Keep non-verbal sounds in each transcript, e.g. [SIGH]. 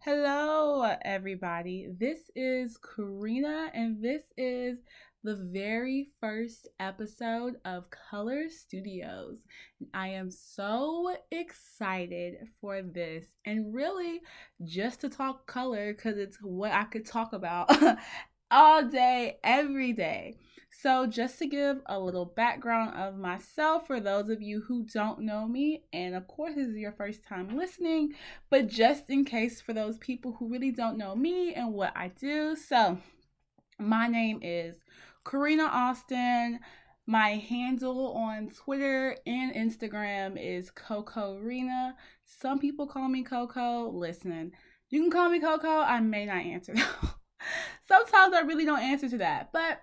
Hello, everybody. This is Karina, and this is the very first episode of Color Studios. I am so excited for this and really just to talk color because it's what I could talk about [LAUGHS] all day, every day. So, just to give a little background of myself for those of you who don't know me, and of course, this is your first time listening, but just in case for those people who really don't know me and what I do. So, my name is Karina Austin. My handle on Twitter and Instagram is Coco Rena. Some people call me Coco. Listen, you can call me Coco. I may not answer. Though. [LAUGHS] Sometimes I really don't answer to that, but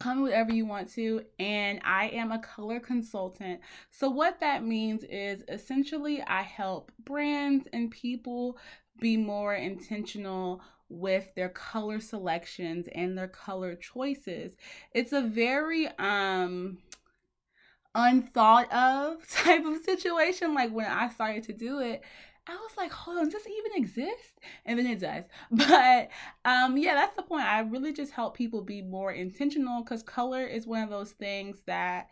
call me whatever you want to and i am a color consultant. So what that means is essentially i help brands and people be more intentional with their color selections and their color choices. It's a very um unthought of [LAUGHS] type of situation like when i started to do it I was like, hold on, does this even exist? And then it does. [LAUGHS] But um, yeah, that's the point. I really just help people be more intentional because color is one of those things that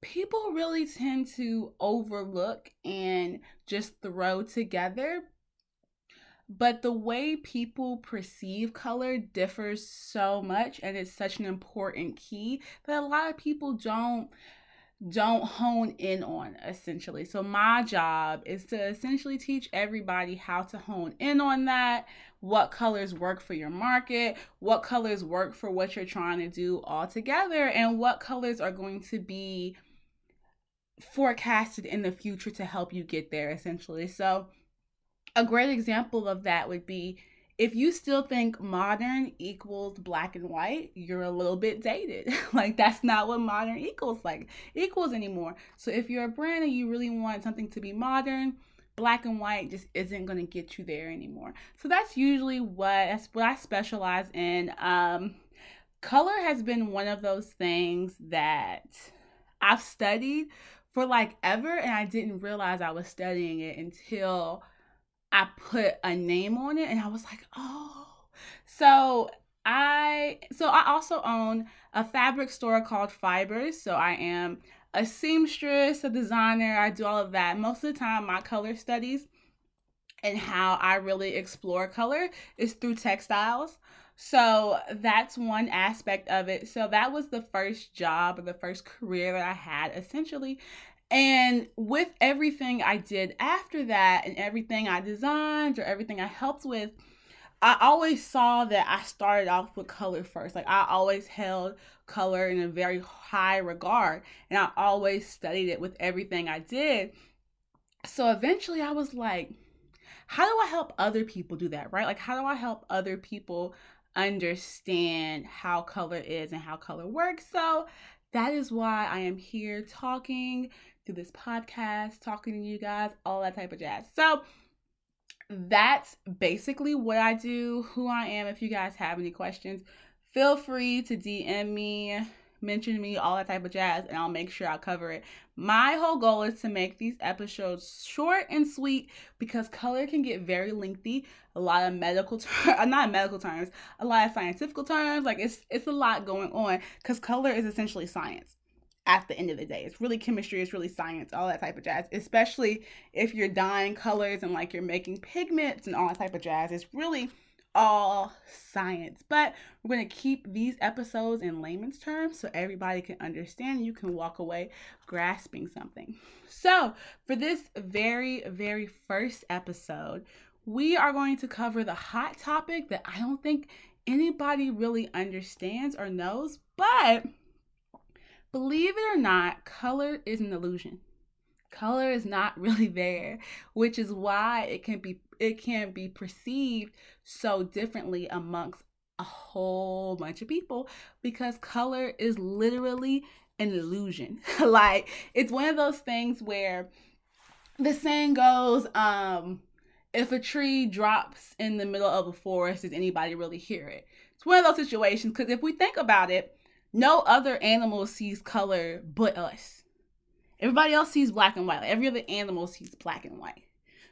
people really tend to overlook and just throw together. But the way people perceive color differs so much, and it's such an important key that a lot of people don't don't hone in on essentially. So my job is to essentially teach everybody how to hone in on that, what colors work for your market, what colors work for what you're trying to do all together, and what colors are going to be forecasted in the future to help you get there essentially. So a great example of that would be if you still think modern equals black and white, you're a little bit dated. [LAUGHS] like that's not what modern equals like equals anymore. So if you're a brand and you really want something to be modern, black and white just isn't going to get you there anymore. So that's usually what that's what I specialize in. Um color has been one of those things that I've studied for like ever and I didn't realize I was studying it until I put a name on it and I was like, oh. So I so I also own a fabric store called Fibers. So I am a seamstress, a designer, I do all of that. Most of the time my color studies and how I really explore color is through textiles. So that's one aspect of it. So that was the first job or the first career that I had essentially. And with everything I did after that and everything I designed or everything I helped with, I always saw that I started off with color first. Like I always held color in a very high regard and I always studied it with everything I did. So eventually I was like, how do I help other people do that, right? Like how do I help other people understand how color is and how color works? So that is why I am here talking through this podcast, talking to you guys, all that type of jazz. So that's basically what I do, who I am. If you guys have any questions, feel free to DM me, mention me, all that type of jazz, and I'll make sure I cover it. My whole goal is to make these episodes short and sweet because color can get very lengthy. A lot of medical terms, [LAUGHS] uh, not medical terms, a lot of scientific terms. Like it's it's a lot going on because color is essentially science at the end of the day. It's really chemistry, it's really science, all that type of jazz. Especially if you're dyeing colors and like you're making pigments and all that type of jazz. It's really all science. But we're going to keep these episodes in layman's terms so everybody can understand. You can walk away grasping something. So, for this very, very first episode, we are going to cover the hot topic that I don't think anybody really understands or knows, but Believe it or not, color is an illusion. Color is not [LAUGHS] really there, which is why it can be it can be perceived so differently amongst a whole bunch of people because color is literally an illusion. [LAUGHS] like it's one of those things where the saying goes, um, if a tree drops in the middle of a forest, does anybody really hear it? It's one of those situations because if we think about it, no other animal sees color but us. Everybody else sees black and white. Every other animal sees black and white.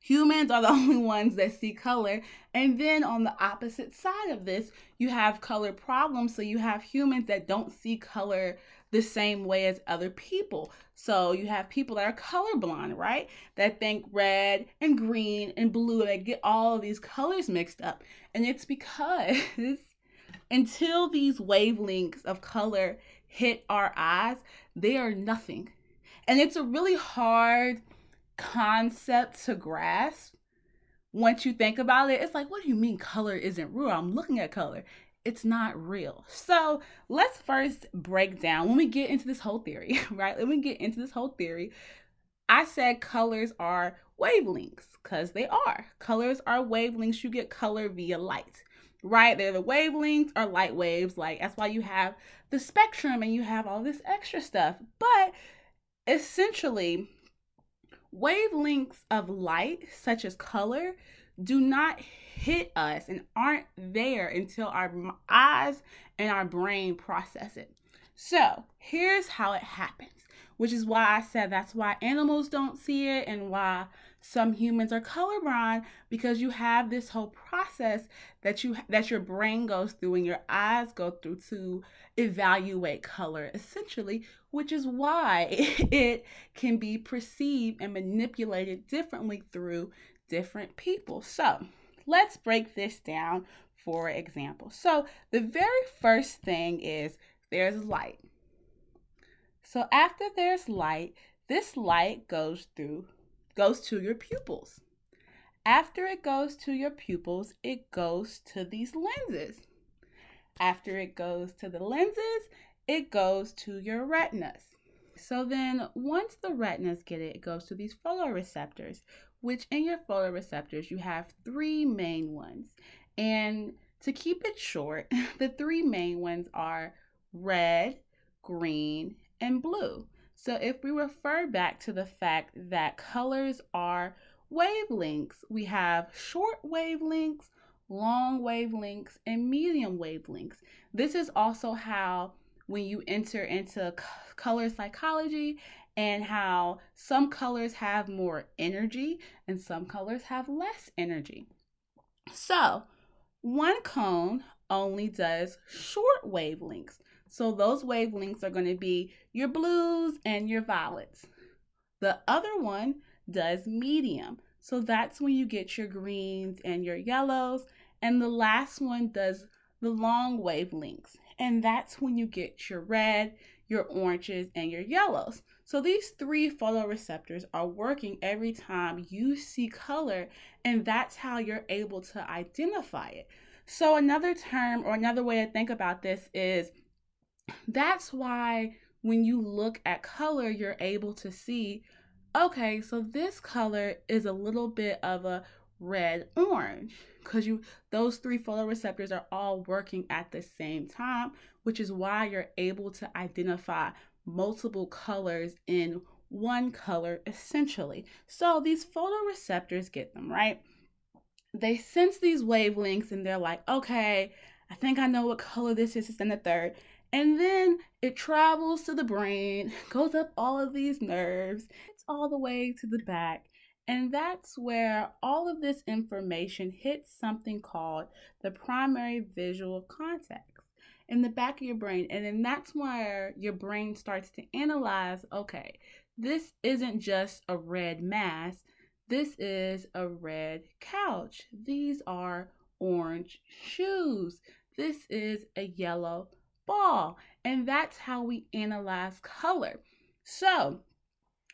Humans are the [LAUGHS] only ones that see color. And then on the opposite side of this, you have color problems. So you have humans that don't see color the same way as other people. So you have people that are colorblind, right? That think red and green and blue, they get all of these colors mixed up. And it's because [LAUGHS] until these wavelengths of color hit our eyes, they are nothing. And it's a really hard concept to grasp once you think about it. It's like, what do you mean color isn't real? I'm looking at color. It's not real. So let's first break down when we get into this whole theory, [LAUGHS] right? Let me get into this whole theory. I said colors are wavelengths because they are. Colors are wavelengths. You get color via light, right? They're the wavelengths or light waves. Like that's why you have the spectrum and you have all this extra stuff. But essentially, wavelengths of light, such as color, do not hit us and aren't there until our eyes and our brain process it. So, here's how it happens, which is why I said that's why animals don't see it and why some humans are colorblind because you have this whole process that you that your brain goes through and your eyes go through to evaluate color essentially which is why [LAUGHS] it can be perceived and manipulated differently through different people. So let's break this down for example. So the very first thing is there's light so after there's light this light goes through goes to your pupils. After it goes to your pupils, it goes to these lenses. After it goes to the lenses, it goes to your retinas. So then once the retinas get it, it goes to these photoreceptors, which in your photoreceptors, you have three main ones. And to keep it short, [LAUGHS] the three main ones are red, green, and blue. So if we refer back to the fact that colors are wavelengths, we have short wavelengths, long wavelengths, and medium wavelengths. This is also how when you enter into color psychology and how some colors have more energy and some colors have less energy. So, one cone only does short wavelengths. So those wavelengths are going to be your blues and your violets. The other one does medium. So that's when you get your greens and your yellows. And the last one does the long wavelengths. And that's when you get your red, your oranges, and your yellows. So these three photoreceptors are working every time you see color, and that's how you're able to identify it. So another term or another way to think about this is that's why when you look at color, you're able to see, okay, so this color is a little bit of a red orange because you those three photoreceptors are all working at the same time which is why you're able to identify multiple colors in one color essentially. So these photoreceptors get them right? They sense these wavelengths and they're like okay i think i know what color this is it's in the third and then it travels to the brain, [LAUGHS] goes up all of these nerves, it's all the way to the back. And that's where all of this information hits something called the primary visual cortex in the back of your brain. And then that's where your brain starts to analyze okay, this isn't just a red mass, this is a red couch. These are orange shoes. This is a yellow ball. And that's how we analyze color. So,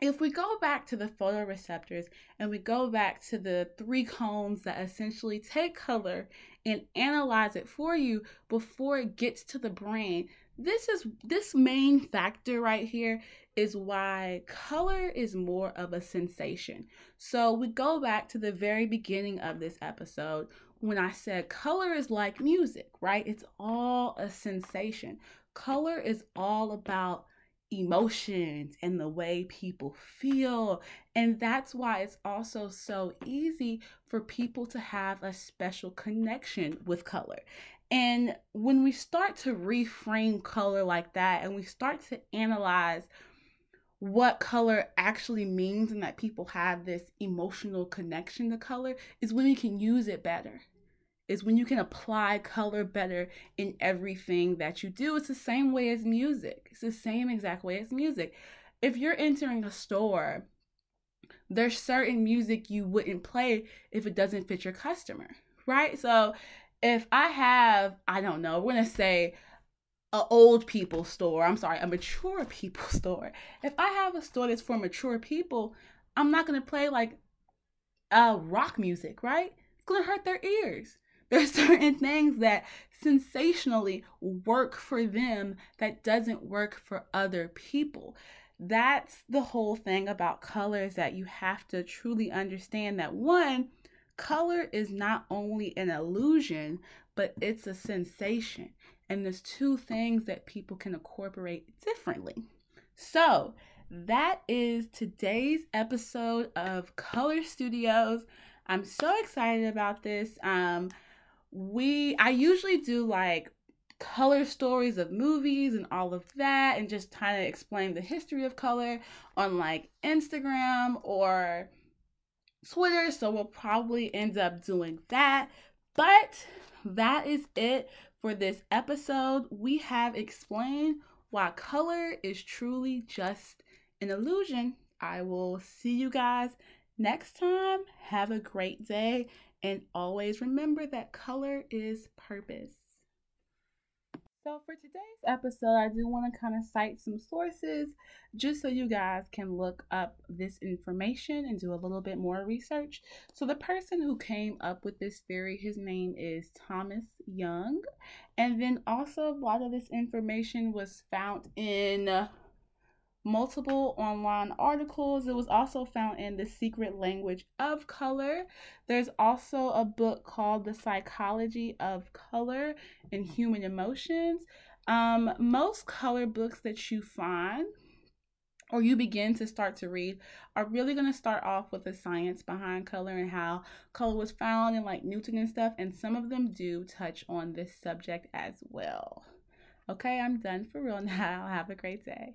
if we go back to the photoreceptors and we go back to the three cones that essentially take color and analyze it for you before it gets to the brain, this is this main factor right here is why color is more of a sensation. So we go back to the very beginning of this episode when I said color is like music, right? It's all a sensation. Color is all about emotions and the way people feel. And that's why it's also so easy for people to have a special connection with color. And when we start to reframe color like that and we start to analyze what color actually means and that people have this emotional connection to color is when we can use it better. Is when you can apply color better in everything that you do. It's the same way as music. It's the same exact way as music. If you're entering a store, there's certain music you wouldn't play if it doesn't fit your customer, right? So if I have, I don't know, we're gonna say a old people store. I'm sorry, a mature [LAUGHS] people store. If I have a store that's for mature people, I'm not gonna play like uh rock music, right? It's gonna hurt their ears. There's [LAUGHS] certain things that sensationally work for them that doesn't work for other people. That's the whole thing about colors that you have to truly understand that one, color is not only an illusion, but it's a sensation. And there's two things that people can incorporate differently. So, that is today's episode of Color Studios. I'm so excited about this. Um, we I usually do like color stories of movies and all of that, and just kind of explain the history of color on like Instagram or Twitter. So we'll probably end up doing that. But that is it for this episode, we have explained why color is truly just an illusion. I will see you guys next time. Have a great day, and always remember that color is purpose. So, for today's episode, I do want to kind of cite some sources just so you guys can look up this information and do a little bit more research. So, the person who came up with this theory, his name is Thomas Young. And then also, a lot of this information was found in multiple online articles. It was also found in The Secret Language of Color. There's also a book called The Psychology of Color and Human Emotions. Um, most color books that you find or you begin to start to read are really going to start off with the science behind color and how color was found and like Newton and stuff. And some of them do touch on this subject as well. Okay, I'm done for real [LAUGHS] now. Have a great day.